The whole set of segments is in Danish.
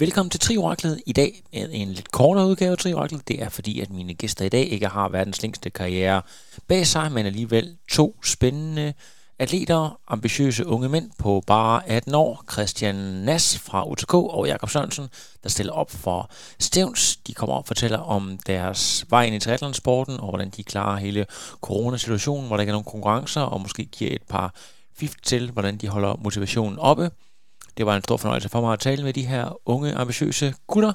Velkommen til Trioraklet. I dag er en lidt kortere udgave af Trioraklet. Det er fordi, at mine gæster i dag ikke har verdens længste karriere bag sig, men alligevel to spændende atleter, ambitiøse unge mænd på bare 18 år. Christian Nas fra UTK og Jakob Sørensen, der stiller op for Stævns. De kommer op og fortæller om deres vej ind i triathlonsporten, og hvordan de klarer hele coronasituationen, hvor der ikke er nogen konkurrencer, og måske giver et par fif til, hvordan de holder motivationen oppe. Det var en stor fornøjelse for mig at tale med de her unge, ambitiøse gutter.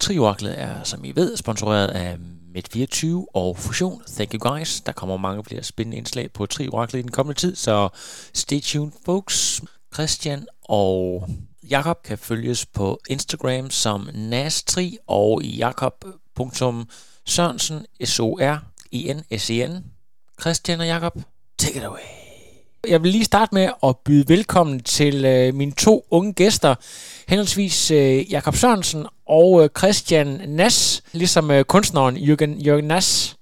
Trioraklet er, som I ved, sponsoreret af Med24 og Fusion. Thank you guys. Der kommer mange flere spændende indslag på Trioraklet i den kommende tid, så stay tuned folks. Christian og Jakob kan følges på Instagram som nastri og jakob.sørensen, S-O-R-I-N-S-E-N. Christian og Jakob, take it away. Jeg vil lige starte med at byde velkommen til øh, mine to unge gæster, henholdsvis øh, Jakob Sørensen og øh, Christian Nas, ligesom øh, kunstneren Jørgen, Jørgen Nas.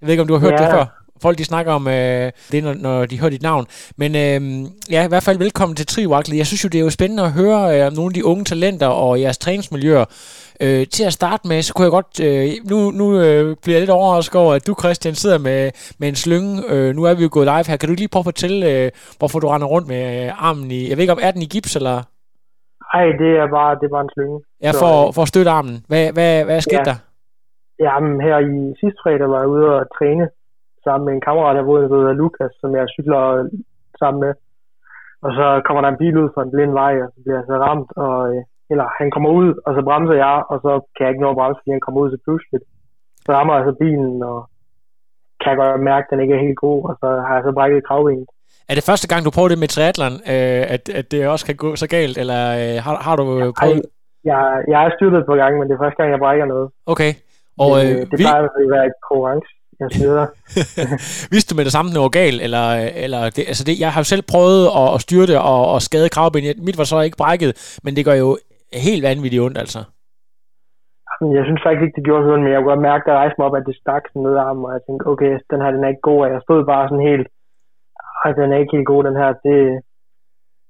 Jeg ved ikke, om du har hørt ja. det før. Folk de snakker om øh, det, når, når de hører dit navn. Men øh, ja, i hvert fald velkommen til Trivaklet. Jeg synes jo, det er jo spændende at høre øh, nogle af de unge talenter og jeres træningsmiljøer. Øh, til at starte med, så kunne jeg godt... Øh, nu nu øh, bliver jeg lidt overrasket over, at du, Christian, sidder med, med en slynge. Øh, nu er vi jo gået live her. Kan du lige prøve at fortælle, øh, hvorfor du render rundt med øh, armen i... Jeg ved ikke, om er den i gips, eller... Nej, det er bare, det er bare en slynge. Ja, for, for at støtte armen. Hvad, hvad, hvad er sket Ja. der? Jamen, her i sidste fredag var jeg ude og træne sammen med en kammerat, der boede ved Lukas, som jeg cykler sammen med. Og så kommer der en bil ud fra en blind vej, og så bliver jeg så ramt, og, øh, eller han kommer ud, og så bremser jeg, og så kan jeg ikke nå at bremse, fordi han kommer ud så pludselig. Så rammer jeg så bilen, og kan jeg godt mærke, at den ikke er helt god, og så har jeg så brækket kravbenet. Er det første gang, du prøver det med triathlon, øh, at, at det også kan gå så galt, eller øh, har, har du øh, prøvet... Jeg, jeg er styrtet på gang, men det er første gang, jeg brækker noget. Okay. Og det, øh, det vi, plejer at være et konkurrence, jeg vidste du med det samme, det var galt? Eller, eller det, altså det, jeg har jo selv prøvet at, at styrte og, og skade kravben. Mit var så ikke brækket, men det gør jo helt vanvittigt ondt, altså. Jeg synes faktisk ikke, det gjorde sådan, men jeg kunne godt mærke, der rejste mig op, at det stak sådan ned armen, og jeg tænkte, okay, den her, den er ikke god, og jeg stod bare sådan helt, ej, den er ikke helt god, den her, det,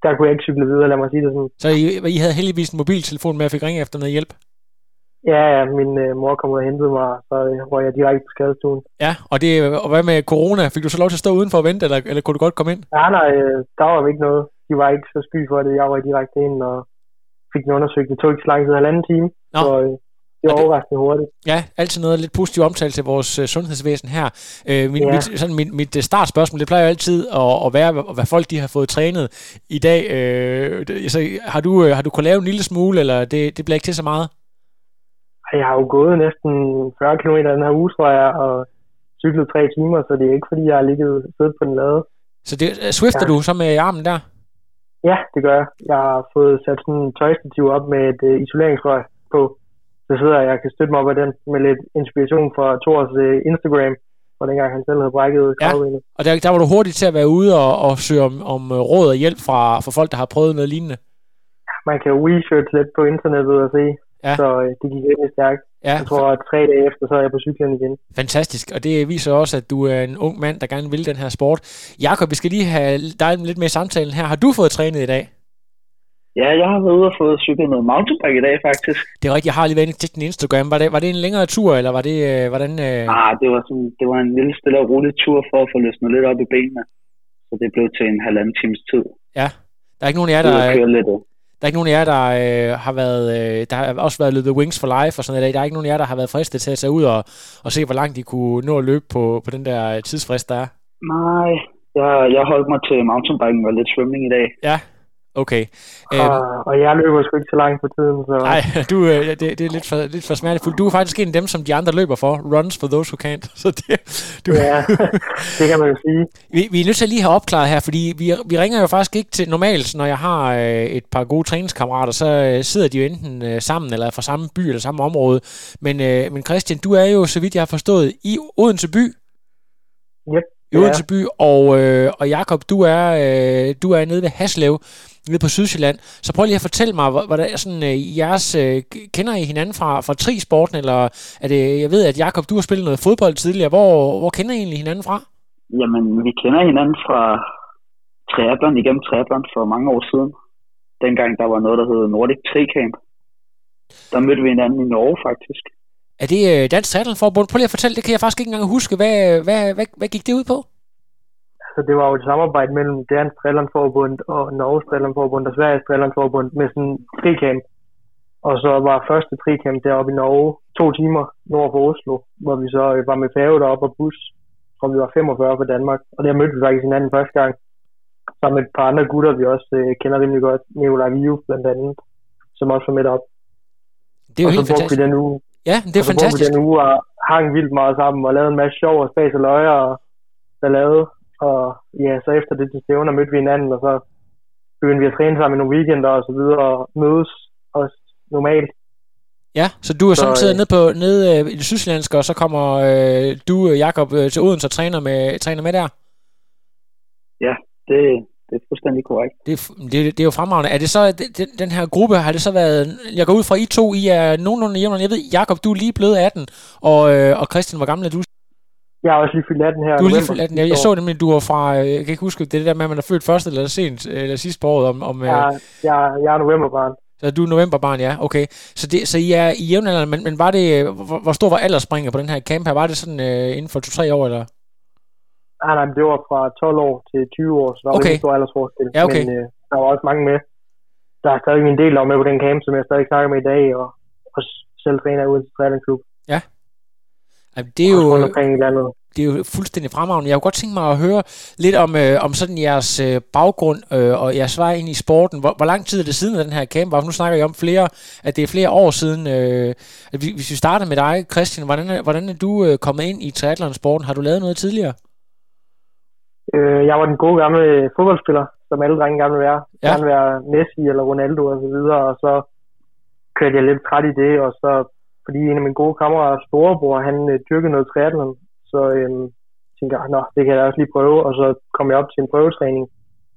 der kunne jeg ikke cykle videre, lad mig sige det sådan. Så I, I havde heldigvis en mobiltelefon med, at jeg fik ringe efter noget hjælp? Ja, ja, min øh, mor kom ud og hentede mig, så øh, røg jeg direkte på skadestuen. Ja, og, det, og hvad med corona? Fik du så lov til at stå udenfor og vente, eller, eller kunne du godt komme ind? Ja, nej, øh, der var ikke noget. De var ikke så sky for det. Jeg var direkte ind og fik den undersøgt. Det tog ikke så lang tid, halvanden time. Nå. Så øh, det det- overraskende hurtigt. Ja, altid noget lidt positiv omtale til vores øh, sundhedsvæsen her. Øh, min, Ja. mit, sådan, mit, mit øh, startspørgsmål, det plejer jo altid at, at være, hvad, folk de har fået trænet i dag. Øh, så har, du, øh, har du kunnet lave en lille smule, eller det, det bliver ikke til så meget? Jeg har jo gået næsten 40 km den her uge, tror jeg, og cyklet tre timer, så det er ikke fordi, jeg har ligget siddet på den lade. Så det, øh, swifter Ja. du så med armen der? Ja, det gør jeg. Jeg har fået sat sådan en tøjstativ op med et uh, isoleringsrør på. Så sidder jeg, jeg kan støtte mig op af den med lidt inspiration fra Thors uh, Instagram, hvor dengang han selv havde brækket Ja. Og der, der var du hurtig til at være ude og, og søge om, om øh, råd og hjælp fra, fra folk, der har prøvet noget lignende. Man kan jo research lidt på internettet og se, Ja. så uh, det gik rimelig stærkt. Ja, Jeg tror, at tre dage efter, så er jeg på cyklen igen. fantastisk. Og det viser også, at du er en ung mand, der gerne vil den her sport. Jakob, vi skal lige have dig lidt med i samtalen her. Har du fået trænet i dag? Ja, jeg har været ude og fået cyklet noget mountainbike i dag, faktisk. Det er rigtigt, jeg har lige været inde til din Instagram. Var det, var det en længere tur, eller var det, øh, hvordan... Øh... Ah, det var, sådan, det var en lille stille og rolig tur for at få løsnet lidt op i benene. Så det blev til en halvanden times tid. Ja, der er ikke nogen af jer, der, og køre lidt. Der, er ikke nogen af jer, der øh, har været... Øh, der har også været løbet Wings for Life og sådan noget. Der er ikke nogen af jer, der har været fristet til at tage ud og, og se, hvor langt de kunne nå at løbe på, på den der tidsfrist, der er. Nej, jeg, jeg holdt mig til mountainbiken og lidt svømning i dag. Ja, Okay. Øhm. Og, og jeg løber sgu ikke så langt på tiden. Så... Nej, du, øh, det, det er lidt for, lidt for smertefuldt. Du er faktisk en af dem, som de andre løber for. Runs for those who can't. Så det, du... Ja, det kan man jo sige. Vi, vi er nødt til at lige have opklaret her, fordi vi, vi ringer jo faktisk ikke til normalt, når jeg har øh, et par gode træningskammerater, så øh, sidder de jo enten øh, sammen, eller fra samme by, eller samme område. Men, øh, men Christian, du er jo, så vidt jeg har forstået, i Odense by. Yep i Odense by, og, øh, og Jakob, du er, øh, du er nede ved Haslev, nede på Sydsjælland. Så prøv lige at fortælle mig, hvordan er sådan, øh, jeres, øh, kender I hinanden fra, fra tri-sporten, eller er det, jeg ved, at Jakob, du har spillet noget fodbold tidligere. Hvor, hvor kender I egentlig hinanden fra? Jamen, vi kender hinanden fra triathlon, igennem triathlon for mange år siden. Dengang der var noget, der hed Nordic Tricamp. Der mødte vi hinanden i Norge, faktisk. Er det øh, Dansk Triathlon-forbund? Prøv lige at fortælle, det kan jeg faktisk ikke engang huske. Hvad, hvad, hvad, hvad gik det ud på? Altså, det var jo et samarbejde mellem Dansk Triathlon-forbund og Norges Triathlon-forbund og Sveriges Triathlon-forbund med sådan en tricamp. Og så var første tricamp deroppe i Norge to timer nord for Oslo, hvor vi så øh, var med færge deroppe og bus, hvor vi var 45 for Danmark. Og der mødte vi faktisk hinanden første gang. Sammen med et par andre gutter, vi også øh, kender rimelig godt. Nikolaj Viu blandt andet, som også var med op. Det er jo og helt fantastisk. vi den uge Ja, det er og fantastisk. den uge og hang vildt meget sammen og lavede en masse sjov og spas og løjer og ballade. Og ja, så efter det til stævner mødte vi hinanden, og så begyndte vi at træne sammen i nogle weekender og så videre og mødes også normalt. Ja, så du er Så, samtidig øh, nede, på, nede øh, i det sydsjællandske, og så kommer øh, du, øh, Jakob, øh, til Odense og træner med, træner med der? Ja, det, det er fuldstændig korrekt. Det, er det, det er jo fremragende. Er det så, det- den, den her gruppe, har det så været, jeg går ud fra I to, I er nogenlunde jævnere. Jeg ved, Jakob, du er lige blevet 18, og, øh, og Christian, hvor gammel er du? Jeg har også lige fyldt 18 her. Du er lige fyldt 18. Jeg, sidste jeg så nemlig, du var fra, øh, jeg kan ikke huske, det er det der med, at man er født først eller sent, eller sidst på året, om, om øh, Jeg, jeg, er novemberbarn. så du er novemberbarn, ja, okay. Så, det, så I er i jævnaldrende, men, men var det, øh, hvor, hvor stor var aldersspringer på den her camp her? Var det sådan øh, inden for 2-3 år, eller? Nej, nej, men det var fra 12 år til 20 år, så der var Okay. ikke stor aldersforskel. Ja, okay. Men øh, der var også mange med. Der er stadig en del, var med på den camp, som jeg stadig snakker med i dag, og også selv træner ude til træningsklub. Jamen, det er jo... landet. det er jo fuldstændig fremragende. Jeg kunne godt tænke mig at høre lidt om, øh, om sådan jeres øh, baggrund øh, og jeres vej ind i sporten. Hvor, hvor lang tid er det siden, at den her camp var? Nu snakker jeg om flere, at det er flere år siden. Øh, at vi- hvis vi starter med dig, Christian, hvordan er, hvordan er du øh, kommet ind i triathlon-sporten? Har du lavet noget tidligere? Øh, jeg var den gode gamle fodboldspiller, som alle drenge gerne vil være. Ja. Gerne være Messi eller Ronaldo og så videre, og så kørte jeg lidt træt i det, og så fordi en af mine gode kammerater, storebror, han øh, dyrkede noget triathlon, så øh, tænkte jeg, nå, det kan jeg også lige prøve, og så kom jeg op til en prøvetræning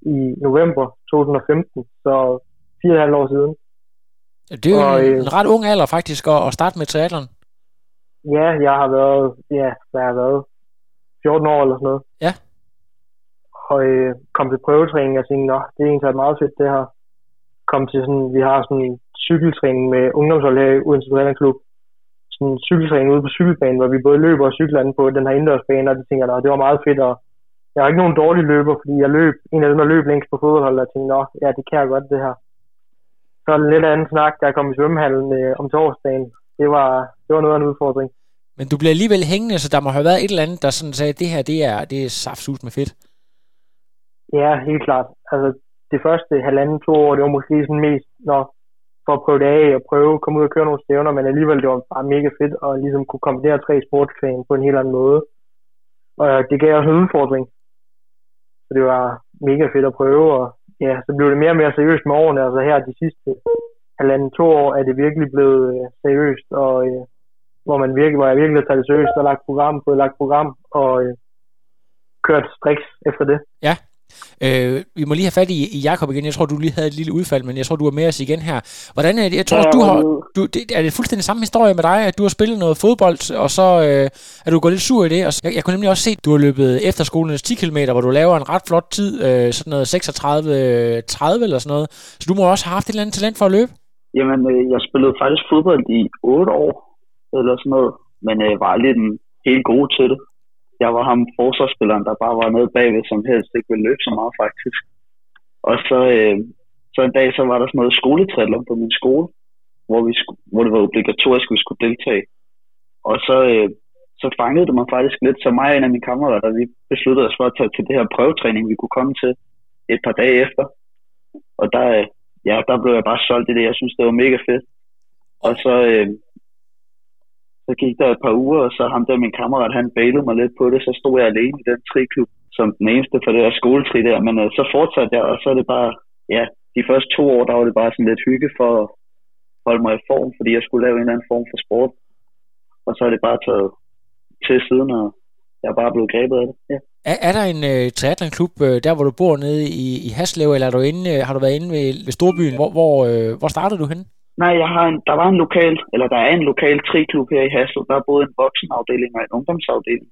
i november 2015, så fire og halvt år siden. Det er jo Og, en, øh, en ret ung alder faktisk at, at starte med triathlon. Ja, jeg har været, ja, hvad har jeg været, 14 år eller sådan noget. Ja. Og øh, kom til prøvetræning og tænkte, nå, det er egentlig meget fedt det her. Kom til sådan, vi har sådan en cykeltræning med ungdomshold her i Odense Træningsklub. Sådan en cykeltræning ude på cykelbanen, hvor vi både løber og cykler inde på den her indendørsbane, og det tænker jeg, det var meget fedt. Og jeg har ikke nogen dårlig løber, fordi jeg løb, en af dem, der løb længst på fodboldholdet, og tænkte, nå, ja, det kan jeg godt det her. Så er det en lidt anden snak, der jeg kom i svømmehallen øh, om torsdagen. Det var, det var noget af en udfordring. Men du bliver alligevel hængende, så der må have været et eller andet, der sådan sagde, det her, det er, det er saftsus med fedt. Ja, helt klart. Altså, det første halvanden, to år, det var måske sådan mest, når, for at prøve det af og prøve at komme ud og køre nogle stævner, men alligevel det var bare mega fedt at ligesom kunne kombinere tre sportsgrene på en helt anden måde. Og øh, det gav også en udfordring. Så det var mega fedt at prøve, og ja, så blev det mere og mere seriøst med årene. Altså her de sidste halvanden, to år er det virkelig blevet øh, seriøst, og øh, hvor, man virkelig, hvor jeg virkelig har taget det seriøst og lagt program på lagt program, og øh, kørt striks efter det. Ja, Øh, vi må lige have fat i, i Jakob igen. Jeg tror, du lige havde et lille udfald, men jeg tror, du er med os igen her. Hvordan er det? Jeg tror, Ja, du har, du, det, er det fuldstændig samme historie med dig, at du har spillet noget fodbold, og så øh, er du gået lidt sur i det. Og så, jeg, jeg kunne nemlig også se, at du har løbet efterskolenes 10 km, hvor du laver en ret flot tid, øh, sådan noget 36-30 eller sådan noget. Så du må også have haft et eller andet talent for at løbe. Jamen, øh, jeg spillede faktisk fodbold i 8 år, eller sådan noget, men øh, var aldrig den helt gode til det. Jeg var ham forsvarsspilleren, der bare var nede bagved, som helst ikke ville løbe så meget faktisk. Og så, øh, så en dag, så var der sådan noget skoletrætler på min skole, hvor, vi skulle, hvor det var obligatorisk, at vi skulle deltage. Og så, øh, så fangede det mig faktisk lidt, så mig og en af mine kammerater, vi besluttede os for at tage til det her prøvetræning, vi kunne komme til et par dage efter. Og der, øh, ja, der blev jeg bare solgt i det. Jeg synes, det var mega fedt. Og så, øh, så gik der et par uger, og så ham der, min kammerat, han bailede mig lidt på det. Så stod jeg alene i den triklub som den eneste for det der skoletri der. Men øh, så fortsatte jeg, og så er det bare, ja, de første to år, der var det bare sådan lidt hygge for at holde mig i form, fordi jeg skulle lave en eller anden form for sport. Og så er det bare taget til siden, og jeg er bare blevet grebet af det. Ja. Er, er der en øh, triathlonklub, øh, der hvor du bor nede i, i Haslev, eller er du inde, øh, har du været inde ved, ved Storbyen? Hvor, hvor, øh, hvor startede du henne? Nej, jeg har en, der var en lokal, eller der er en lokal triklub her i Haslev. Der er både en voksenafdeling og en ungdomsafdeling.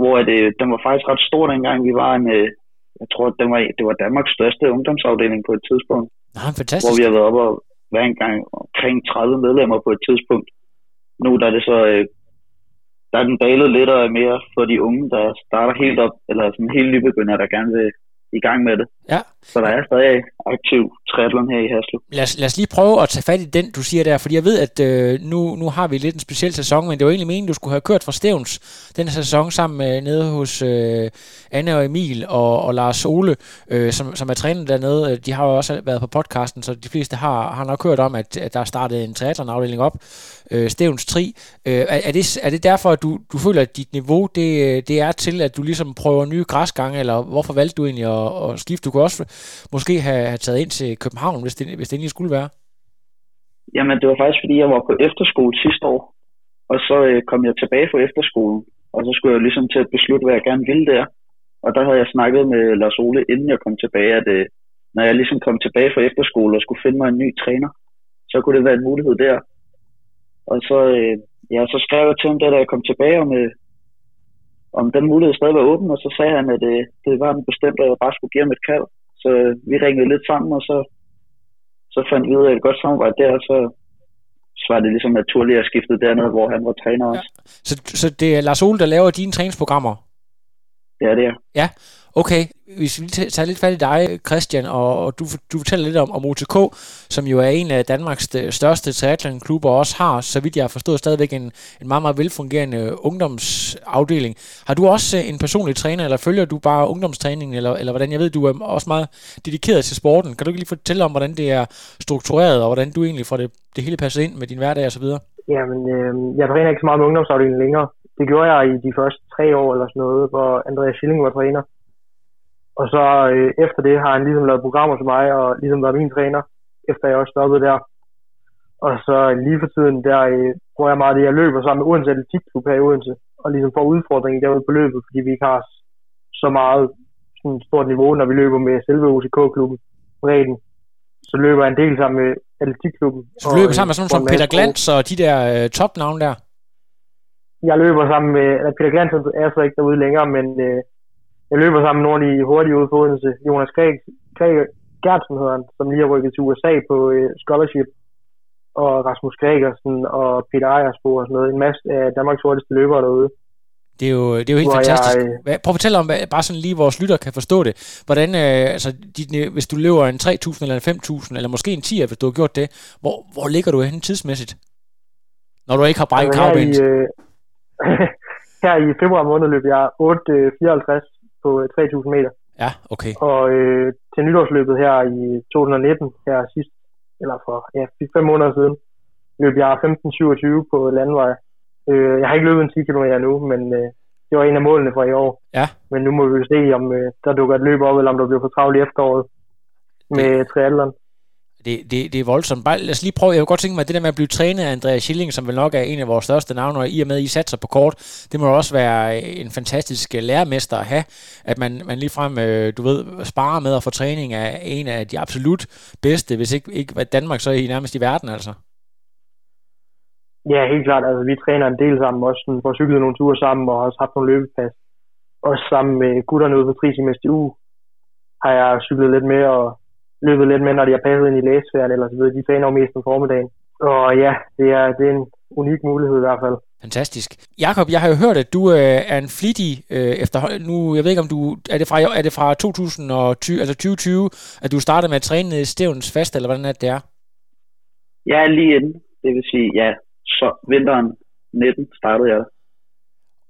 Hvor det, den var faktisk ret stor dengang. Vi var en, jeg tror, det var, det var Danmarks største ungdomsafdeling på et tidspunkt. Nå, fantastisk. Hvor vi har været oppe og været engang omkring 30 medlemmer på et tidspunkt. Nu der er det så, der er den dalet lidt og mere for de unge, der starter helt op, eller sådan helt nybegynder, der gerne vil i gang med det. Ja. Så der er stadig aktiv triathlon her i Haslev. Lad os, lad os lige prøve at tage fat i den, du siger der, fordi jeg ved, at øh, nu, nu har vi lidt en speciel sæson, men det var egentlig meningen, du skulle have kørt fra Stævns den sæson sammen med nede hos øh, Anne og Emil og, og Lars Ole, øh, som, som er træner dernede. Øh, de har jo også været på podcasten, så de fleste har, har nok hørt om, at, at der er startet en triathlon-afdeling op, øh, Stævns Tri. Øh, er, er, det, er det derfor, at du, du føler, at dit niveau det, det er til, at du ligesom prøver nye græsgange, eller hvorfor valgte du egentlig at, at skifte? Du kunne også måske have, have taget ind til København, hvis det, hvis det egentlig skulle være? Jamen, det var faktisk, fordi jeg var på efterskole sidste år, og så øh, kom jeg tilbage fra efterskolen, og så skulle jeg ligesom til at beslutte, hvad jeg gerne ville der. Og der havde jeg snakket med Lars Ole, inden jeg kom tilbage, at øh, når jeg ligesom kom tilbage fra efterskole og skulle finde mig en ny træner, så kunne det være en mulighed der. Og så, øh, ja, så skrev jeg til ham, da jeg kom tilbage, om, øh, om den mulighed stadig var åben, og så sagde han, at øh, det var en bestemt, at jeg bare skulle give ham et kald. Så vi ringede lidt sammen, og så, så fandt vi ud af et godt samarbejde der, og så, så var det ligesom naturligt at skifte derned, hvor han var træner også. Ja. Så, så det er Lars Ole, der laver dine træningsprogrammer? Ja, det er. Ja, okay. Hvis vi tager lidt fat i dig, Christian, og, og du, du fortæller lidt om, om OTK, som jo er en af Danmarks øh, største triathlonklubber, og også har, så vidt jeg har forstået, stadigvæk en, en meget, meget velfungerende ungdomsafdeling. Har du også øh, en personlig træner, eller følger du bare ungdomstræningen, eller, eller hvordan? Jeg ved, du er også meget dedikeret til sporten. Kan du ikke lige fortælle om, hvordan det er struktureret, og hvordan du egentlig får det, det hele passet ind med din hverdag osv.? Jamen, øh, jeg træner ikke så meget med ungdomsafdelingen længere. Det gjorde jeg i de første tre år eller sådan noget, hvor Andreas Schilling var træner. Og så øh, efter det har han ligesom lavet programmer til mig, og ligesom været min træner, efter jeg også stoppede der. Og så lige for tiden, der øh, bruger jeg meget det, jeg løber sammen med Odense Atletikklub her i Odense, og ligesom får udfordringen derude på løbet, fordi vi ikke har så meget sådan stort niveau, når vi løber med selve OCK-klubben, bredden. Så løber jeg en del sammen med atletikklubben. Så du løber sammen med sådan nogle som Peter Glantz og de der øh, topnavne der? Jeg løber sammen med, Peter Glantz er så ikke derude længere, men øh, jeg løber sammen med nogle af de hurtige ude på Odense. Jonas Greg, Greg Gertsen hedder han, som lige har rykket til USA på øh, scholarship. Og Rasmus Gregersen og Peter Ejersbo og sådan noget. En masse af Danmarks hurtigste løbere derude. Det er jo, det er jo helt Hvor fantastisk. Jeg, Prøv at fortælle om, bare sådan lige vores lytter kan forstå det. Hvordan, øh, altså, de, hvis du løber en 3.000 eller en 5.000, eller måske en 10, hvis du har gjort det, hvor, hvor ligger du hen tidsmæssigt? Når du ikke har brækket kravbenet? Øh, her i februar måned løb jeg 8.54 på 3000 øh, meter. Ja, okay. Og øh, til nytårsløbet her i 2019, her sidst, eller for ja, fem måneder siden, løb jeg 15.27 på landvej. Øh, jeg har ikke løbet en 10 km nu, men øh, det var en af målene for i år. Ja. Men nu må vi jo se, om øh, der dukker et løb op, eller om der bliver for travlt i efteråret med triathlon. Det, det, det er voldsomt. Bare, lad os lige prøve, jeg kunne godt tænke mig, at det der med at blive trænet af Andreas Schilling, som vel nok er en af vores største navne, og i og med, at I satser på kort, det må også være en fantastisk øh, lærermester at have, at man, man ligefrem, øh, du ved, sparer med at få træning af en af de absolut bedste, hvis ikke, ikke Danmark, så i nærmest i verden, altså. Ja, helt klart. Altså, vi træner en del sammen, også sådan, får cyklet nogle ture sammen, og har også haft nogle løbepas. Også sammen med gutterne ude på Trisi uge, har jeg cyklet lidt med, og løbet lidt med, når de har passet ind i læsefærden eller så videre. De træner jo mest om formiddagen. Og ja, det er, det er en unik mulighed i hvert fald. Fantastisk. Jakob, jeg har jo hørt, at du øh, er en flittig øh, efter nu, jeg ved ikke om du, er det fra, er det fra 2020, altså 2020, at du startede med at træne stævnens fast, eller hvordan er det, det er? Ja, lige inden. Det vil sige, ja, så vinteren 19 startede jeg.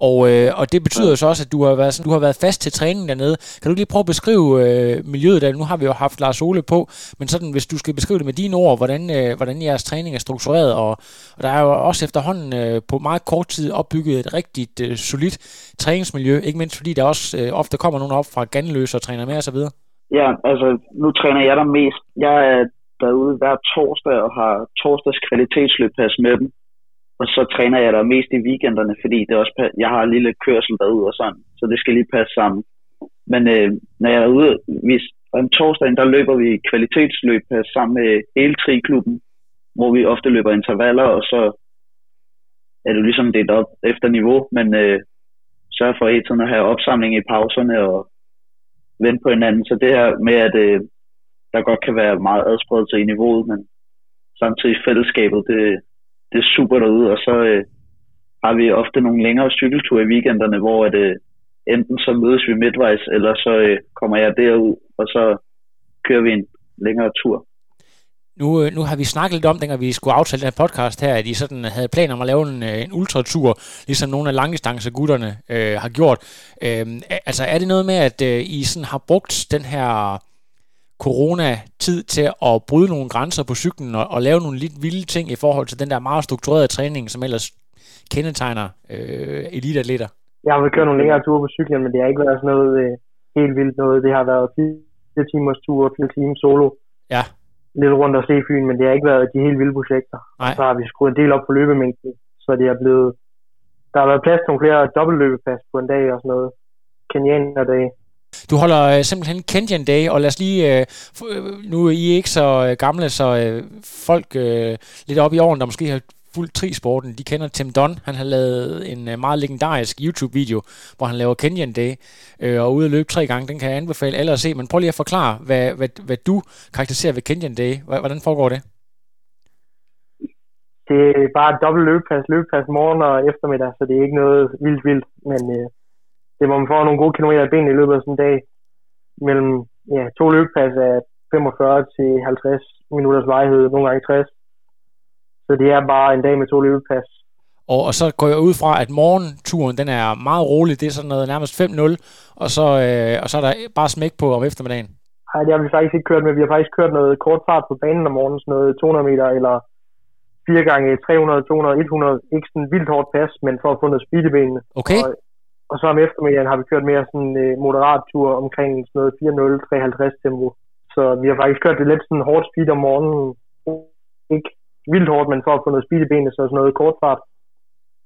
Og, øh, og det betyder jo så også, at du har, været, du har været fast til træningen dernede. Kan du lige prøve at beskrive øh, miljøet der? Nu har vi jo haft Lars Ole på, men sådan, hvis du skal beskrive det med dine ord, hvordan, øh, hvordan jeres træning er struktureret, og, og der er jo også efterhånden øh, på meget kort tid opbygget et rigtigt øh, solidt træningsmiljø, ikke mindst fordi der også øh, ofte kommer nogen op fra Ganløs og træner med osv. Ja, altså nu træner jeg der mest. Jeg er derude hver torsdag og har torsdags kvalitetsløbpas med dem. Og så træner jeg der mest i weekenderne, fordi det er også, jeg har en lille kørsel derude og sådan, så det skal lige passe sammen. Men øh, når jeg er ude, hvis, om torsdagen, der løber vi kvalitetsløb øh, sammen med hele triklubben, hvor vi ofte løber intervaller, og så er det ligesom delt op efter niveau, men øh, sørger for hele tiden at have opsamling i pauserne og vente på hinanden. Så det her med, at øh, der godt kan være meget adspredelse i niveauet, men samtidig fællesskabet, det, det er super derude, og så øh, har vi ofte nogle længere cykelture i weekenderne, hvor at, øh, enten så mødes vi midtvejs, eller så øh, kommer jeg derud, og så kører vi en længere tur. Nu, øh, nu har vi snakket lidt om, dengang vi skulle aftale den her podcast her, at I sådan havde planer om at lave en, øh, en ultratur, ligesom nogle af langdistancegutterne øh, har gjort. Øh, altså er det noget med, at øh, I sådan har brugt den her corona-tid til at bryde nogle grænser på cyklen og, og lave nogle lidt vilde ting i forhold til den der meget strukturerede træning, som ellers kendetegner øh, eliteatleter? Jeg har kørt nogle længere ture på cyklen, men det har ikke været sådan noget øh, helt vildt noget. Det har været fire timers tur, fire timer solo. Ja. Lidt rundt og se Fyn, men det har ikke været de helt vilde projekter. Nej. Så har vi skruet en del op på løbemængden, så det er blevet... Der har været plads til nogle flere dobbeltløbepas på en dag og sådan noget. Kenianer-dag. Du holder øh, simpelthen Kenyan Day, og lad os lige, øh, øh, nu er I ikke så øh, gamle, så øh, folk øh, lidt op i åren, der måske har fuldt tri-sporten, de kender Tim Don. Han har lavet en øh, meget legendarisk YouTube-video, hvor han laver Kenyan Day, øh, og ude at løbe tre gange. Den kan jeg anbefale alle at se, men prøv lige at forklare, hvad, hvad, hvad du karakteriserer ved Kenyan Day. Hvordan foregår det? Det er bare et dobbelt løbepas, løbepas morgen og eftermiddag, så det er ikke noget vildt vildt, men øh, det hvor man får nogle gode kilometer i benene i løbet af sådan en dag. Mellem ja, to løbepas af 45 til 50 minutters vejhed, nogle gange 60. Så det er bare en dag med to løbepas. Og, og så går jeg ud fra, at morgenturen den er meget rolig. Det er sådan noget nærmest 5-0, og så, øh, og så er der bare smæk på om eftermiddagen. Nej, det har vi faktisk ikke kørt med. Vi har faktisk kørt noget kort fart på banen om morgenen, sådan noget 200 meter eller 4 gange 300, 200, 100. Ikke sådan vildt hårdt pas, men for at få noget speed i benene. Okay. Og, og så om eftermiddagen har vi kørt mere sådan en øh, moderat tur omkring sådan noget 4-0, 350 tempo. Så vi har faktisk kørt det lidt sådan hårdt speed om morgenen. Ikke vildt hårdt, men for at få noget speed i benene, så sådan noget kort fart.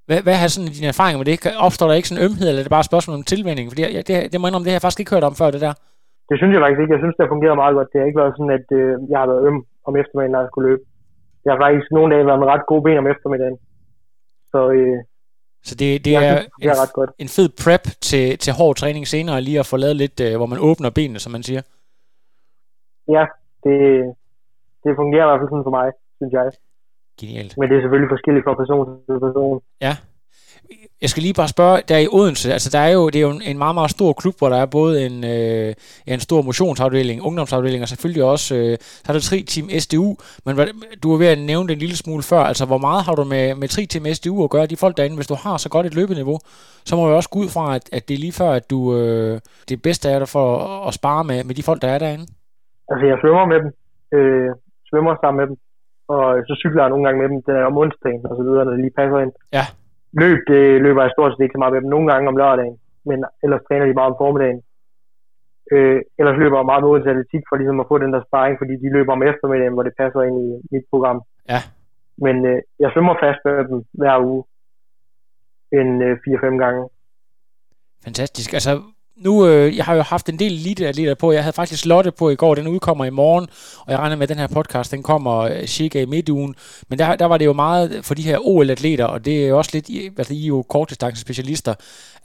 Hvad, hvad har sådan dine erfaringer med det? Opstår der ikke sådan en ømhed, eller er det bare et spørgsmål om tilvænning? Fordi jeg, det, det må indrømme, det har jeg faktisk ikke hørt om før, det der. Det synes jeg faktisk ikke. Jeg synes, det har fungeret meget godt. Det har ikke været sådan, at øh, jeg har været øm om eftermiddagen, når jeg skulle løbe. Jeg har faktisk nogle dage været med ret gode ben om eftermiddagen. Så, øh, så det, det, er, synes, det er en, ret godt. en fed prep til, til hård træning senere, lige at få lavet lidt, øh, hvor man åbner benene, som man siger. Ja, det, det fungerer i hvert fald sådan for mig, synes jeg. Genialt. Men det er selvfølgelig forskelligt fra person til person. Ja. Jeg skal lige bare spørge, der i Odense, altså der er jo, det er jo en meget, meget stor klub, hvor der er både en, øh, en stor motionsafdeling, ungdomsafdeling, og selvfølgelig også, øh, så er der tri team SDU, men hvad, du er ved at nævne det en lille smule før, altså hvor meget har du med, med tri team SDU at gøre, de folk derinde, hvis du har så godt et løbeniveau, så må jeg også gå ud fra, at, at det er lige før, at du, øh, det bedste er der for at, at spare med, med de folk, der er derinde. Altså jeg svømmer med dem, øh, svømmer sammen med dem, og så cykler jeg nogle gange med dem, det er om onsdagen og så videre, når det lige passer ind. Ja. Løb, det løber jeg stort set ikke så meget med dem, nogle gange om lørdagen, men ellers træner de meget om formiddagen. Øh, ellers løber jeg meget med Odense Atletik for ligesom at få den der sparring, fordi de løber om eftermiddagen, hvor det passer ind i mit program. Ja. Men øh, jeg svømmer fast med dem hver uge, en øh, 4-5 gange. Fantastisk. Altså, nu, øh, jeg har jo haft en del eliteatleter på. Jeg havde faktisk Lotte på i går. Den udkommer i morgen, og jeg regner med, at den her podcast, den kommer øh, cirka i midtugen. Men der, der var det jo meget for de her OL-atleter, og det er jo også lidt, altså I er jo kortdistance-specialister.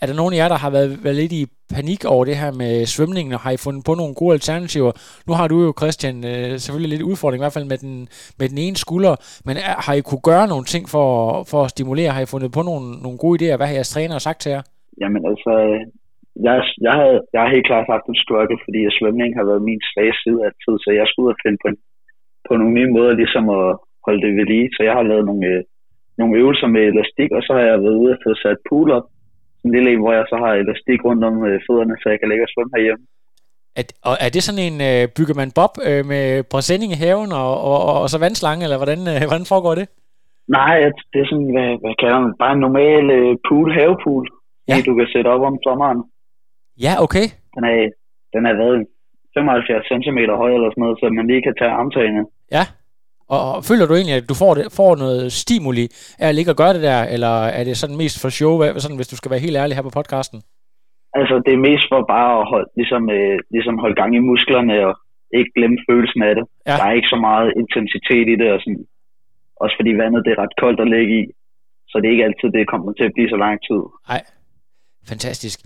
Er der nogen af jer, der har været, været lidt i panik over det her med svømningen, og har I fundet på nogle gode alternativer? Nu har du jo, Christian, øh, selvfølgelig lidt udfordring, i hvert fald med den, med den ene skulder, men er, har I kunne gøre nogle ting for, for at stimulere? Har I fundet på nogle, nogle gode idéer? Hvad har jeres træner sagt til jer? Jamen altså, jeg, jeg, havde, jeg har helt klart haft en struggle, fordi svømning har været min svage side af tid, så jeg skulle ud og finde på, på nogle nye måder ligesom at holde det ved lige. Så jeg har lavet nogle, øh, nogle øvelser med elastik, og så har jeg været ude og få sat pool op, en lille en, hvor jeg så har elastik rundt om øh, fødderne, så jeg kan ligge og svømme herhjemme. Er, og er det sådan en, øh, bygger man bob øh, med præsending i haven og, og, og, og så vandslange, eller hvordan, øh, hvordan foregår det? Nej, det er sådan, hvad, hvad kalder man Bare en normal øh, pool, havepool, ja. du kan sætte op om sommeren. Ja, okay. Den er, den er været 75 cm høj eller sådan noget, så man lige kan tage armtagene. Ja. Og, og føler du egentlig, at du får, det, får noget stimuli af at ligge og gøre det der, eller er det sådan mest for show, hvad- sådan, hvis du skal være helt ærlig her på podcasten? Altså, det er mest for bare at holde, ligesom, øh, ligesom holde gang i musklerne og ikke glemme følelsen af det. Ja. Der er ikke så meget intensitet i det, og sådan, også fordi vandet det er ret koldt at ligge i, så det er ikke altid, det kommer til at blive så lang tid. Fantastisk.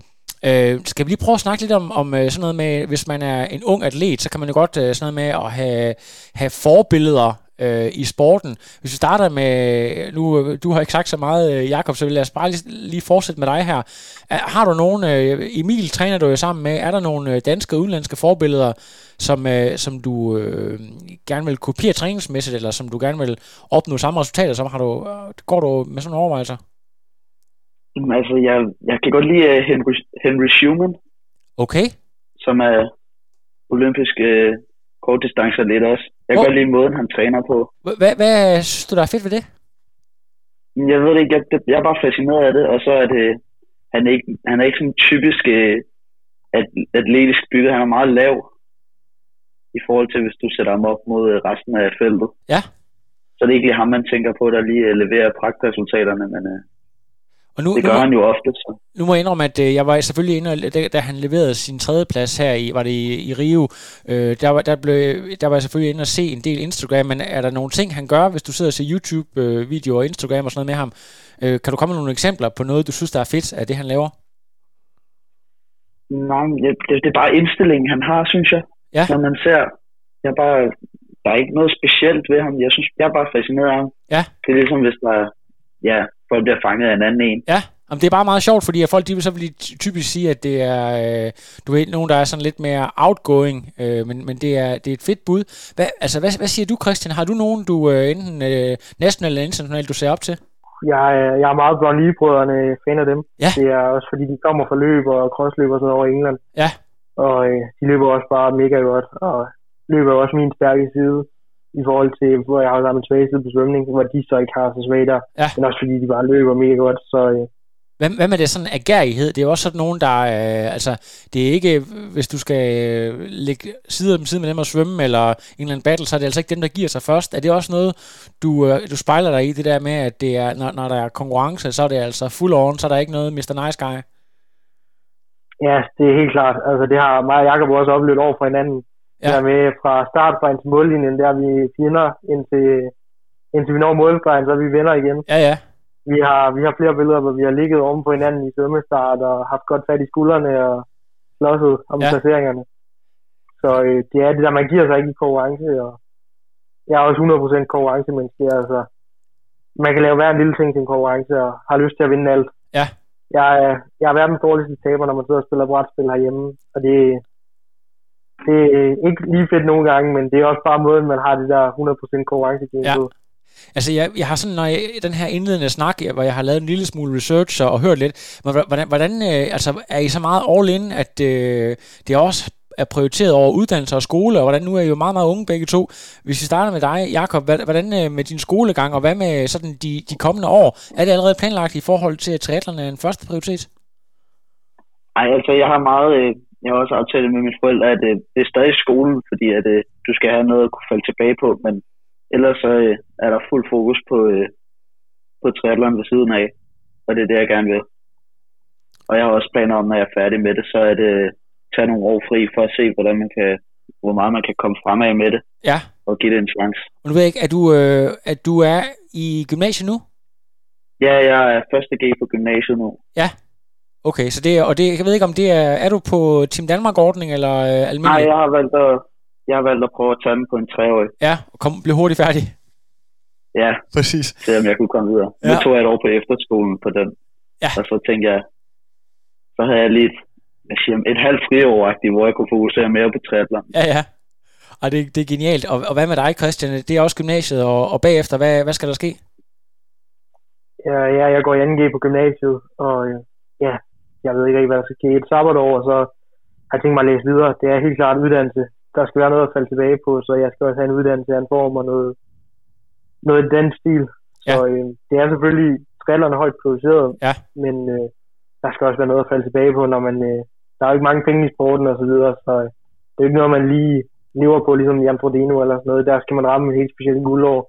Øh, skal vi lige prøve at snakke lidt om, om øh, sådan noget med, hvis man er en ung atlet, så kan man jo godt øh, sådan noget med at have, have forbilleder øh, i sporten. Hvis vi starter med, nu øh, du har ikke sagt så meget, Jakob, så vil jeg bare lige, lige fortsætte med dig her. Har du nogen, øh, Emil træner du jo sammen med, er der nogle danske og udenlandske forbilleder, som, øh, som du øh, gerne vil kopiere træningsmæssigt, eller som du gerne vil opnå samme resultater, som har du, går du med sådan nogle overvejelser? Jamen, Altså, jeg, jeg kan godt lide øh, Henry, Henry Schumann, Okay. som er olympisk øh, kortdistanceatlet også. Jeg kan godt lide måden, han træner på. Hvad, hvad, synes du, der er fedt ved det? Jeg ved det ikke, jeg, jeg er bare fascineret af det, og så er det, han er ikke, han er ikke sådan typisk øh, at, atletisk bygget, han er meget lav i forhold til, hvis du sætter ham op mod øh, resten af feltet. Ja. Så det er ikke lige ham, man tænker på, der lige øh, leverer pragtresultaterne, men øh, Og nu, det nu, gør må- han jo ofte. Så. nu må jeg indrømme, at øh, jeg var selvfølgelig inde, da, da han leverede sin tredje plads her i, var det i, i Rio, øh, der, var, der, blev, der var jeg selvfølgelig inde og se en del Instagram, men er der nogle ting, han gør, hvis du sidder og ser YouTube-videoer og Instagram og sådan noget med ham? Øh, kan du komme med nogle eksempler på noget, du synes, der er fedt af det, han laver? Nej, det, det, er bare indstillingen, han har, synes jeg. Ja. Når man ser, jeg bare, der er ikke noget specielt ved ham. Jeg synes, jeg er bare fascineret af ham. Ja. Det er ligesom, hvis der er, ja, folk bliver fanget af en anden en. Ja, Jamen, det er bare meget sjovt, fordi at folk de vil så vil typisk sige, at det er, øh, du ved, nogen, der er sådan lidt mere outgoing, øh, men, men det, er, det er et fedt bud. Hvad, altså, hvad, hvad siger du, Christian? Har du nogen, du øh, enten øh, nationalt eller internationalt, du ser op til? Jeg, er- jeg er meget Blondie-brødrene fan af dem. Ja. Det er også fordi, de kommer fra løb og crossløb og sådan over i England. Ja. Og øh, de løber også bare mega godt. Og løber også min stærke side i forhold til, hvor jeg har sammen en svag side på svømning, hvor de så ikke har så svagt der. Ja. Men også fordi de bare løber mega godt. Så øh, Hvad, hvad med det sådan agerighed? Det er jo også sådan nogen, der øh, altså, det er ikke, hvis du skal øh, ligge side om side med dem og svømme, eller en eller anden battle, så er det altså ikke dem, der giver sig først. Er det også noget, du, øh, du spejler dig i, det der med, at det er, når, når der er konkurrence, så er det altså full on, så er der ikke noget Mr. Nice Guy? ja, det er helt klart. Altså det har mig og Jacob også oplevet over for hinanden. Ja. Der med fra startstregen til mållinjen, der er vi fjender indtil, indtil vi når målstregen, så er vi venner igen. Ja, ja. Vi har, vi har flere billeder, hvor vi har ligget oven på hinanden i svømmestart og haft godt fat i skuldrene og slåsset om Ja. ja. placeringerne. Så øh, det er det der, man giver sig ikke i konkurrence. Og jeg er også 100% konkurrencemenneske. Altså, man kan lave hver en lille ting til en konkurrence og har lyst til at vinde alt. Ja. Jeg, er, jeg er verdens dårligste taber, når man sidder og spiller brætspil herhjemme. Og det, det er ikke lige fedt nogle gange, men det er også bare måden, man har det der 100% konkurrencegame Ja. på. Altså, jeg, jeg har sådan, når jeg, den her indledende snak, hvor jeg har lavet en lille smule research og, og hørt lidt, men hvordan, hvordan, øh, altså, er I så meget all in, at øh, det også er prioriteret over uddannelse og skole, og hvordan nu er I jo meget, meget unge begge to. Hvis vi starter med dig, Jakob, hvordan øh, med din skolegang, og hvad med sådan de, de kommende år? Er det allerede planlagt i forhold til, at triathlon er en første prioritet? Ej, altså jeg har meget, øh, jeg har også aftalt med mine forældre, at øh, det er stadig skolen, fordi at øh, du skal have noget at kunne falde tilbage på, men ellers så øh, er der fuld fokus på, øh, på triathlon ved siden af, og det er det, jeg gerne vil. Og jeg har også planer om, når jeg er færdig med det, så er det øh, tage nogle år fri for at se, hvordan man kan, hvor meget man kan komme fremad med det, Ja. og give det en chance. Og nu ved jeg ikke, at du, øh, at du er i gymnasiet nu? Ja, jeg er første G på gymnasiet nu. Okay, så det er, og det, jeg ved ikke, om det er, er du på Team Danmark-ordning, eller øh, Nej, almindelig? jeg har valgt at, jeg har valgt at prøve at tage den på en treårig. Ja, og kom, blive hurtigt færdig. Ja, Præcis. se om jeg kunne komme videre. Ja. Nu tog jeg et år på efterskolen på den. Ja. Og så tænkte jeg, så havde jeg lige et, jeg siger, et halvt friår, hvor jeg kunne fokusere mere på triathlon. Ja, ja. Og det, det er genialt. Og, og hvad med dig, Christian? Det er også gymnasiet, og, og bagefter, hvad, hvad skal der ske? Ja, ja, jeg går i 2G på gymnasiet, og øh, ja, jeg ved ikke hvad der skal ske. Et sabbatår, og så har jeg tænkt mig at læse videre. Det er helt klart uddannelse. Der skal være noget at falde tilbage på, så jeg skal også have en uddannelse af en form og noget, noget i den stil. Så Ja. øh, det er selvfølgelig trillerne højt prioriteret, Ja. men øh, der skal også være noget at falde tilbage på, når man... Øh, der er jo ikke mange penge i sporten og så videre, så øh, det er jo ikke noget, man lige lever på, ligesom Jan Frodeno eller sådan noget. Der skal man ramme et helt specielt guldår.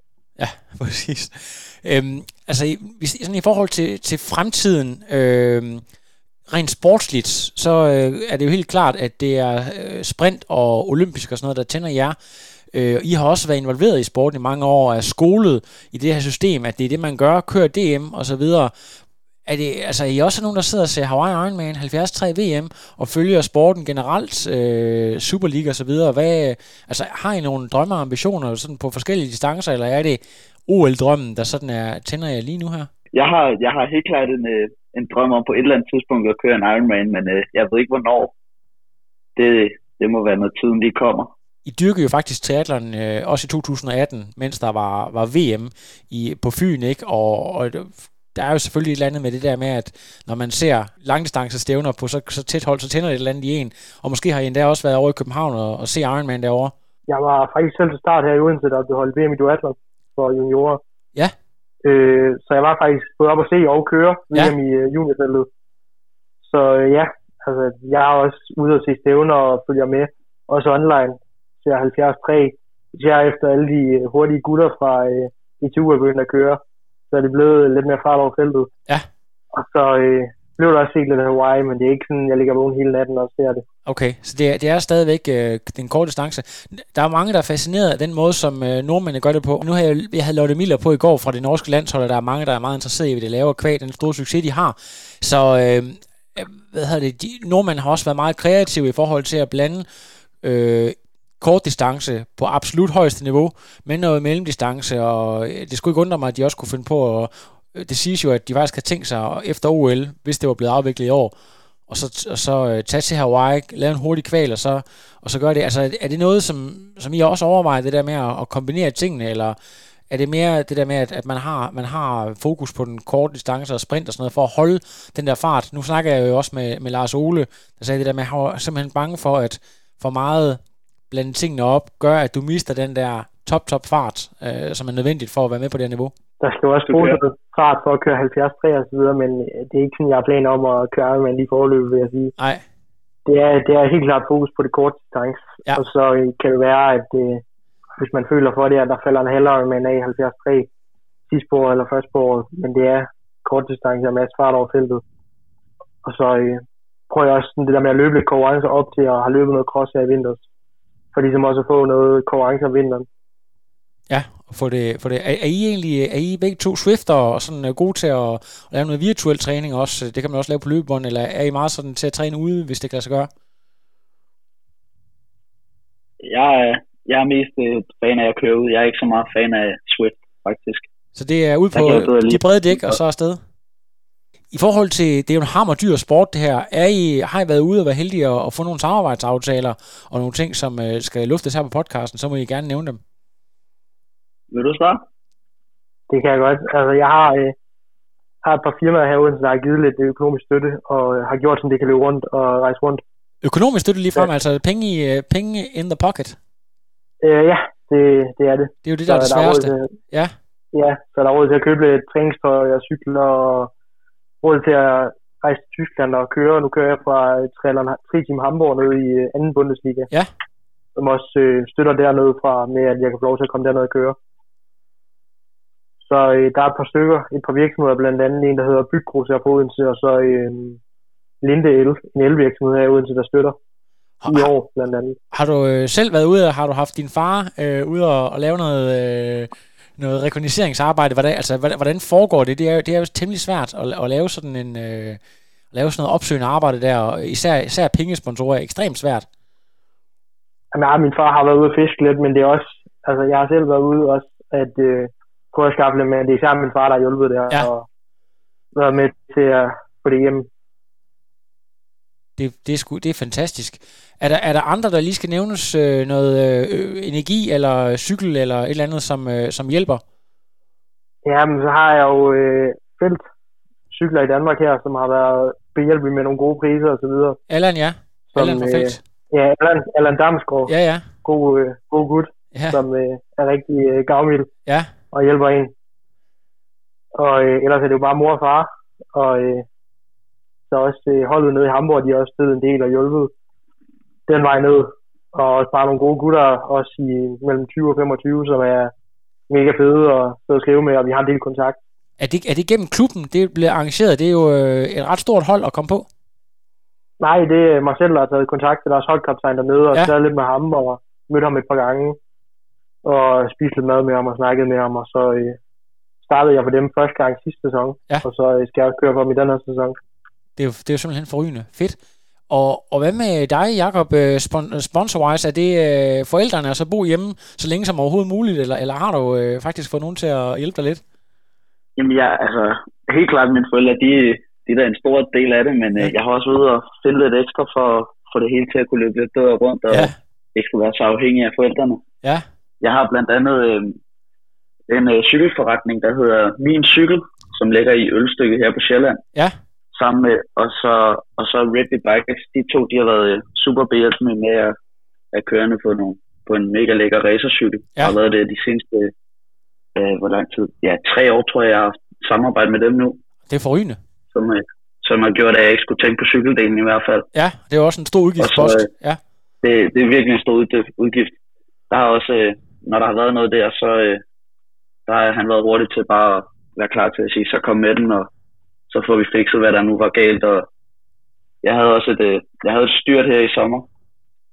Ja, præcis. Øhm, altså, i- sådan i forhold til, til fremtiden, øhm, rent sportsligt, så øh, er det jo helt klart, at det er øh, sprint og olympisk og sådan noget, der tænder jer. Øh, I har også været involveret i sporten i mange år, og er skolet i det her system, at det er det, man gør, kører DM og så videre. Er, det, altså, er I også nogen, der sidder og ser Hawaii Ironman 73 VM og følger sporten generelt, øh, Superliga og så videre? Hvad, altså, har I nogle drømme og ambitioner sådan på forskellige distancer, eller er det OL-drømmen, der sådan er, tænder jer lige nu her? Jeg har, jeg har helt klart en, øh, en drøm om på et eller andet tidspunkt at køre en Ironman, men øh, jeg ved ikke hvornår. Det, det må være, når tiden lige kommer. I dyrkede jo faktisk triathlon øh, også i 2018, mens der var, var VM i, på Fyn, ikke? Og, og der er jo selvfølgelig et eller andet med det der med, at når man ser langdistancestævner på så, så tæt hold, så tænder det et eller andet i en. Og måske har I endda også været over i København og, og se Ironman derovre. Jeg var faktisk selv til start her i Odense, der blev holdt VM i duatlon for juniorer. Ja. Øh, så jeg var faktisk både op at se og køre Ja. VM i øh, juniorfeltet. Så øh, ja, altså jeg er også ude at se stævner og følger med. Også online. Ser 73. Især efter alle de øh, hurtige gutter fra øh, ITU er begyndt at køre. Så er det blevet lidt mere fart over feltet. Ja. Og så øh, blev der også set lidt af Hawaii, men det er ikke sådan, jeg ligger vågen hele natten og ser det. Okay, så det er, det er stadigvæk øh, den korte distance. Der er mange, der er fascineret af den måde, som øh, nordmændene gør det på. Nu har jeg, jeg havde Lotte Miller på i går fra det norske landshold, og der er mange, der er meget interesseret i, hvad det laver kvæg, den store succes, de har. Så øh, hvad hedder det, de, nordmænd har også været meget kreative i forhold til at blande øh, kort distance på absolut højeste niveau med noget mellemdistance, og øh, det skulle ikke undre mig, at de også kunne finde på at Øh, det siges jo, at de faktisk har tænkt sig efter OL, hvis det var blevet afviklet i år, og så, og så øh, tage til Hawaii, lave en hurtig kval, og så, og så gøre det. Altså, er det noget, som, som I også overvejer, det der med at, at kombinere tingene, eller er det mere det der med, at, at man, har, man har fokus på den korte distance og sprint og sådan noget, for at holde den der fart? Nu snakker jeg jo også med, med Lars Ole, der sagde det der med, at han var simpelthen bange for, at for meget blande tingene op, gør, at du mister den der top, top fart, øh, som er nødvendigt for at være med på det her niveau. Der skal jo også bruges noget fart for at køre 70 3 og så videre, men øh, det er ikke sådan, jeg har planer om at køre Ironman lige forløb, vil jeg sige. Nej, Det er, det er helt klart fokus på det korte distance, Ja. og så øh, kan det være, at øh, hvis man føler for det, at der falder en halv Ironman af 70 3 sidste spor eller første spor, men det er kort distance og masse fart over feltet. Og så øh, prøver jeg også sådan det der med at løbe lidt konkurrencer op til, og har løbet noget cross her i vinters, for ligesom også at få noget konkurrence om vinteren. Ja, og få det, få det. Er, er, I egentlig er I begge to swifter og sådan er gode til at, at lave noget virtuel træning også? Det kan man også lave på løbebånd, eller er I meget sådan til at træne ude, hvis det kan lade sig gøre? Jeg, er, jeg er mest øh, fan af at køre ud. Jeg er ikke så meget fan af Swift, faktisk. Så det er ud på de brede dæk og så afsted? I forhold til, det er jo en hammer dyr sport det her, er I, har I været ude og være heldige at, at få nogle samarbejdsaftaler og nogle ting, som øh, skal luftes her på podcasten, så må I gerne nævne dem. Vil du starte? Det kan jeg godt. Altså, jeg har, øh, har et par firmaer herude, der har givet lidt økonomisk støtte, og øh, har gjort, som det kan løbe rundt og rejse rundt. Økonomisk støtte lige frem, ja. altså penge, i, øh, penge in the pocket. Øh, ja, det, det er det. Det er jo det, der er det sværeste. råd til, Ja. ja, så der er råd til at købe lidt træningstøj og cykler, og råd til at rejse til Tyskland og køre. Nu kører jeg fra tre timer Hamburg ned i øh, anden Bundesliga. Ja. Som også øh, støtter dernede fra, med at jeg kan få lov til at komme derned og køre. Så øh, der er et par stykker, et par virksomheder, blandt andet en, der hedder Byggrus her på Odense, og så øh, Linde El, en elvirksomhed her i Odense, der støtter i Har, år, blandt andet. har du øh, selv været ude, og har du haft din far øh, ude og, og lave noget, øh, noget rekogniseringsarbejde? Hvordan, altså, hvordan, foregår det? Det er, det er jo temmelig svært at, at lave sådan en... Øh, lave sådan noget opsøgende arbejde der, og især, især pengesponsorer er ekstremt svært. Jamen, ja, min far har været ude og fiske lidt, men det er også, altså jeg har selv været ude også, at øh, lidt, men det er især min far, der har hjulpet der, Ja. og været med til at få det hjem. Det, det, er, sgu, det er fantastisk. Er der, er der andre, der lige skal nævnes øh, noget øh, energi, eller cykel, eller et eller andet, som, øh, som hjælper? Ja, men så har jeg jo øh, felt cykler i Danmark her, som har været behjælpelig med nogle gode priser og så videre. Allan, ja. Som, Allan fra Fægt. Ja, Allan, Allan Damsgaard. Ja, ja. God, øh, god gut, Ja, som øh, er rigtig øh, gavmild ja. Og hjælper en. Og øh, ellers er det jo bare mor og far. Og øh, så også øh, holdet nede i Hamburg, de har også støttet en del og hjulpet den vej ned. Og også bare nogle gode gutter, også i mellem 20 og 25, som er mega fede og sidde og skrive med, og vi har en del kontakt. Er det, er det gennem klubben, det bliver arrangeret? Det er jo øh, et ret stort hold at komme på. Nej, det er mig selv, der har taget kontakt til deres holdkaptajn dernede, og ja. taget lidt med ham, og mødt ham et par gange, og spist lidt mad med ham, og snakket med ham, og så øh, startede jeg for dem første gang sidste sæson, Ja. og så øh, skal jeg også køre for dem i den her sæson. Det er jo, det er jo simpelthen forrygende. Fedt. Og, og hvad med dig, Jacob, øh, spon- sponsor-wise? Er det øh, forældrene, altså bo hjemme så længe som overhovedet muligt, eller, eller har du øh, faktisk fået nogen til at hjælpe dig lidt? Jamen, jeg, altså, helt klart mine forældre, de, de er da en stor del af det, men ja. jeg har også været ude og finde lidt ekstra for at få det hele til at kunne løbe lidt bedre rundt, og ja. ikke skulle være så afhængig af forældrene. Ja, Jeg har blandt andet øh, en øh, cykelforretning, der hedder Min Cykel, som ligger i Ølstykke her på Sjælland. ja, Sammen med, og så, og så Redby Bikes. De to, de har været øh, super behjælpelige med at, at kørende på, nogle, på en mega lækker racercykel. Ja. Ja. har været det de seneste, øh, hvor lang tid? Ja, tre år tror jeg, jeg har haft samarbejde med dem nu, det er forrygende. som, øh, som har gjort, at jeg ikke skulle tænke på cykeldelen i hvert fald. Ja, det er også en stor udgiftspost. Og så, Ja, det, det er virkelig en stor ud- udgift. Der har også, øh, når der har været noget der, så øh, der har han været hurtig til bare at være klar til at sige, så kom med den, og så får vi fikset, hvad der nu var galt. Og jeg havde også et, øh, jeg havde et styrt her i sommer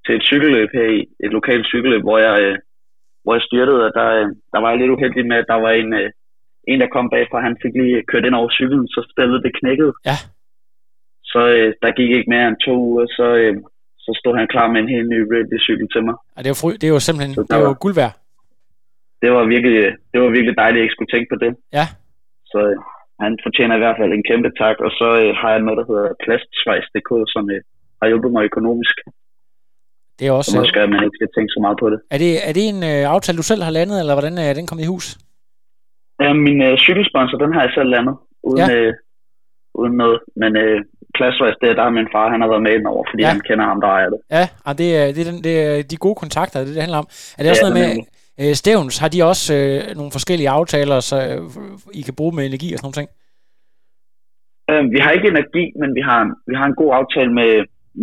til et cykelløb her i et lokalt cykelløb, hvor jeg, øh, hvor jeg styrtede, og der, øh, der var jeg lidt uheldig med, at der var en, øh, en der kom bagfra, han fik lige kørt ind over cyklen, så stillet det knækket. Ja. Så øh, der gik ikke mere end to uger, så, øh, så stod han klar med en helt ny Ridley cykel til mig. og det er jo, fry- det er jo simpelthen Så det er jo var- guld værd. Det var virkelig, det var virkelig dejligt, at jeg ikke skulle tænke på det. Ja. Så øh, han fortjener i hvert fald en kæmpe tak, og så øh, har jeg noget, der hedder plastsvejs.dk, som øh, har hjulpet mig økonomisk, Det er også, som også gør, at man ikke skal tænke så meget på det. er det, er det en øh, aftale, du selv har landet, eller hvordan er den kommet i hus? Ja, min øh, cykelsponsor, den har jeg selv landet, uden, Ja. øh, uden noget. Men øh, plastsvejs, det er der er min far, han har været med den over, fordi Ja. han kender ham, der ejer det. Ja, og det, er, det, er den, det er de gode kontakter, det, det handler om. Er det Ja, også noget med. Øh, Stævns, har de også øh, nogle forskellige aftaler, så øh, I kan bruge med energi og sådan nogle ting? Øh, vi har ikke energi, men vi har, vi har en god aftale med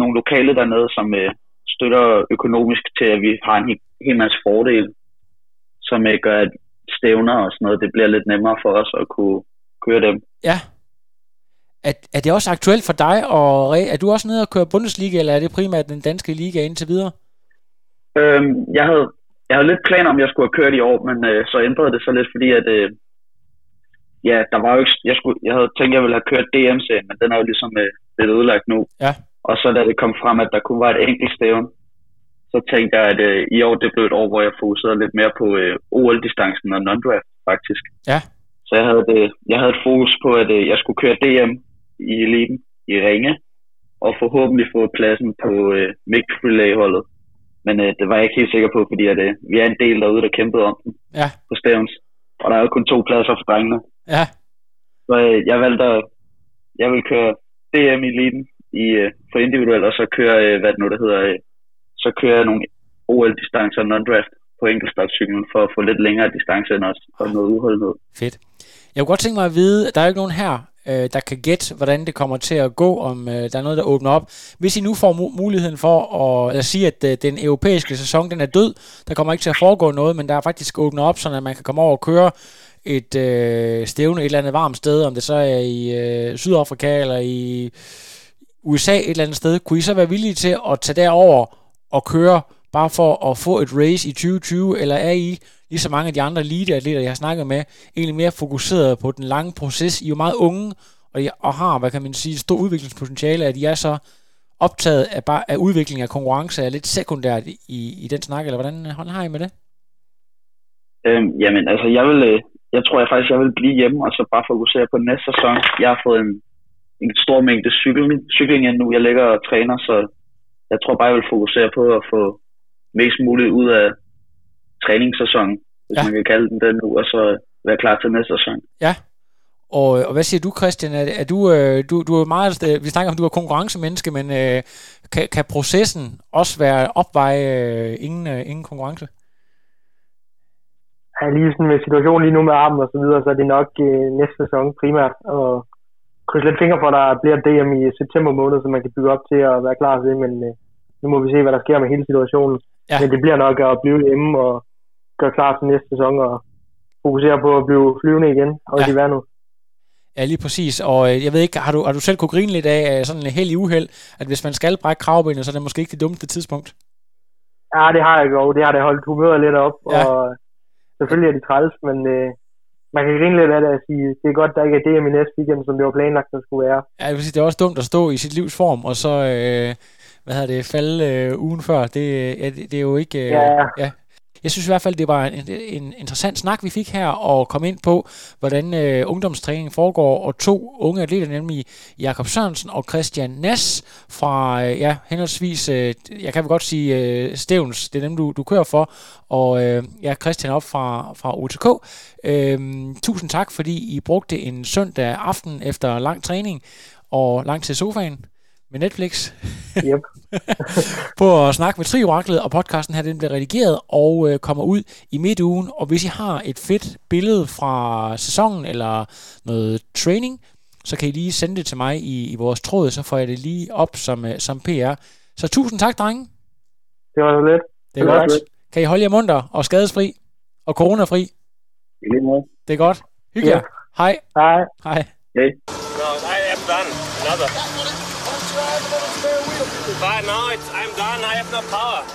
nogle lokale dernede, som øh, støtter økonomisk til, at vi har en hel, hel masse fordele, som øh, gør, at stævner og sådan noget, det bliver lidt nemmere for os at kunne køre dem. Ja. Er, er det også aktuelt for dig, og er du også nede og køre Bundesliga, eller er det primært den danske liga indtil videre? Øh, jeg, havde, jeg havde lidt planer om, at jeg skulle have kørt i år, men øh, så ændrede det sig lidt, fordi at, øh, ja, der var jo ikke, jeg, skulle, jeg havde tænkt, at jeg ville have kørt DM-serien, men den er jo ligesom øh, lidt ødelagt nu. Ja. Og så da det kom frem, at der kun var et enkelt stævn, så tænkte jeg, at øh, i år det blev et år, hvor jeg fokuserede lidt mere på øh, OL-distancen og non-draft faktisk. Ja. Så jeg havde, det, jeg havde et fokus på, at øh, jeg skulle køre DM i eliten i Ringe, og forhåbentlig få pladsen på øh, mixed relay-holdet. Men øh, det var jeg ikke helt sikker på, fordi at, øh, vi er en del derude, der kæmpede om den Ja. på Stævns. Og der er jo kun to pladser for drengene. Ja, Så øh, jeg valgte at jeg vil køre DM i eliten i, øh, for individuelt, og så køre, øh, hvad det nu der hedder, øh, så kører jeg nogle OL-distancer non-draft på enkeltstartcyklen for at få lidt længere distance end os, og noget udholdenhed. fedt. Jeg kunne godt tænke mig at vide, der er jo ikke nogen her, øh, der kan gætte, hvordan det kommer til at gå, om øh, der er noget, der åbner op. Hvis I nu får mu- muligheden for at, at sige, at øh, den europæiske sæson den er død, der kommer ikke til at foregå noget, men der er faktisk åbnet op, så man kan komme over og køre et øh, stævne et eller andet varmt sted, om det så er i øh, Sydafrika eller i USA et eller andet sted. Kunne I så være villige til at tage derover og køre bare for at få et race i 2020, eller er I, ligesom mange af de andre eliteatleter, jeg har snakket med, egentlig mere fokuseret på den lange proces? I er jo meget unge, og, I, og har, hvad kan man sige, stor udviklingspotentiale, at I er så optaget af, bare, af udvikling af konkurrence, er lidt sekundært i, i den snak, eller hvordan, hvordan har I med det? Øhm, jamen, altså, jeg vil, øh, jeg tror jeg faktisk, jeg vil blive hjemme, og så bare fokusere på næste sæson. Jeg har fået en, en stor mængde cykling, cykling nu. Jeg ligger og træner, så jeg tror bare, jeg vil fokusere på at få mest muligt ud af træningssæsonen, hvis Ja. man kan kalde den det nu, og så være klar til næste sæson. Ja. Og, og hvad siger du, Christian? Er, er du, øh, du, du er meget, vi snakker om, du er konkurrencemenneske, men øh, kan, kan processen også være opveje øh, ingen, øh, ingen konkurrence? Ja, lige sådan med situationen lige nu med armen og så videre, så er det nok øh, næste sæson primært. Og krydse lidt fingre for, at der bliver DM i september måned, så man kan bygge op til at være klar til det, men øh, nu må vi se, hvad der sker med hele situationen. Ja. Men det bliver nok at blive hjemme og gøre klar til næste sæson og fokusere på at blive flyvende igen, og ja. i vandet. Ja, lige præcis. Og øh, jeg ved ikke, har du, har du selv kunne grine lidt af sådan en heldig uheld, at hvis man skal brække kravbenet, så er det måske ikke det dummeste tidspunkt? Ja, det har jeg jo. Det har det holdt humøret lidt op, ja. og selvfølgelig er det træls, men øh, man kan grine lidt af det og sige, det er godt, der ikke er DM i næste weekend, som det var planlagt, der skulle være. Ja, det er også dumt at stå i sit livs form, og så, øh, hvad hedder det, falde øh, ugen før. Det, ja, det, det er jo ikke... Øh, ja. ja. Jeg synes i hvert fald, det var en, en interessant snak, vi fik her, og komme ind på, hvordan øh, ungdomstræning foregår, og to unge atleter, nemlig Jakob Sørensen og Christian Nas fra, øh, ja, henholdsvis, øh, jeg kan vel godt sige øh, Stævns, det er dem, du, du kører for, og øh, ja, Christian op fra, fra OTK. Øh, tusind tak, fordi I brugte en søndag aften efter lang træning, og langt til sofaen med Netflix. Yep. på at snakke med Trioraklet, og podcasten her den bliver redigeret og øh, kommer ud i midtugen. Og hvis I har et fedt billede fra sæsonen eller noget training, så kan I lige sende det til mig i, i vores tråd, så får jeg det lige op som, øh, som PR. Så tusind tak, drenge. Det var så lidt. Det er det godt. Kan I holde jer munter og skadesfri og coronafri? Det er godt. Hygge jer. Hej. Hej. Hej. Hey. No, I am done. Another. I'm done. I have no power.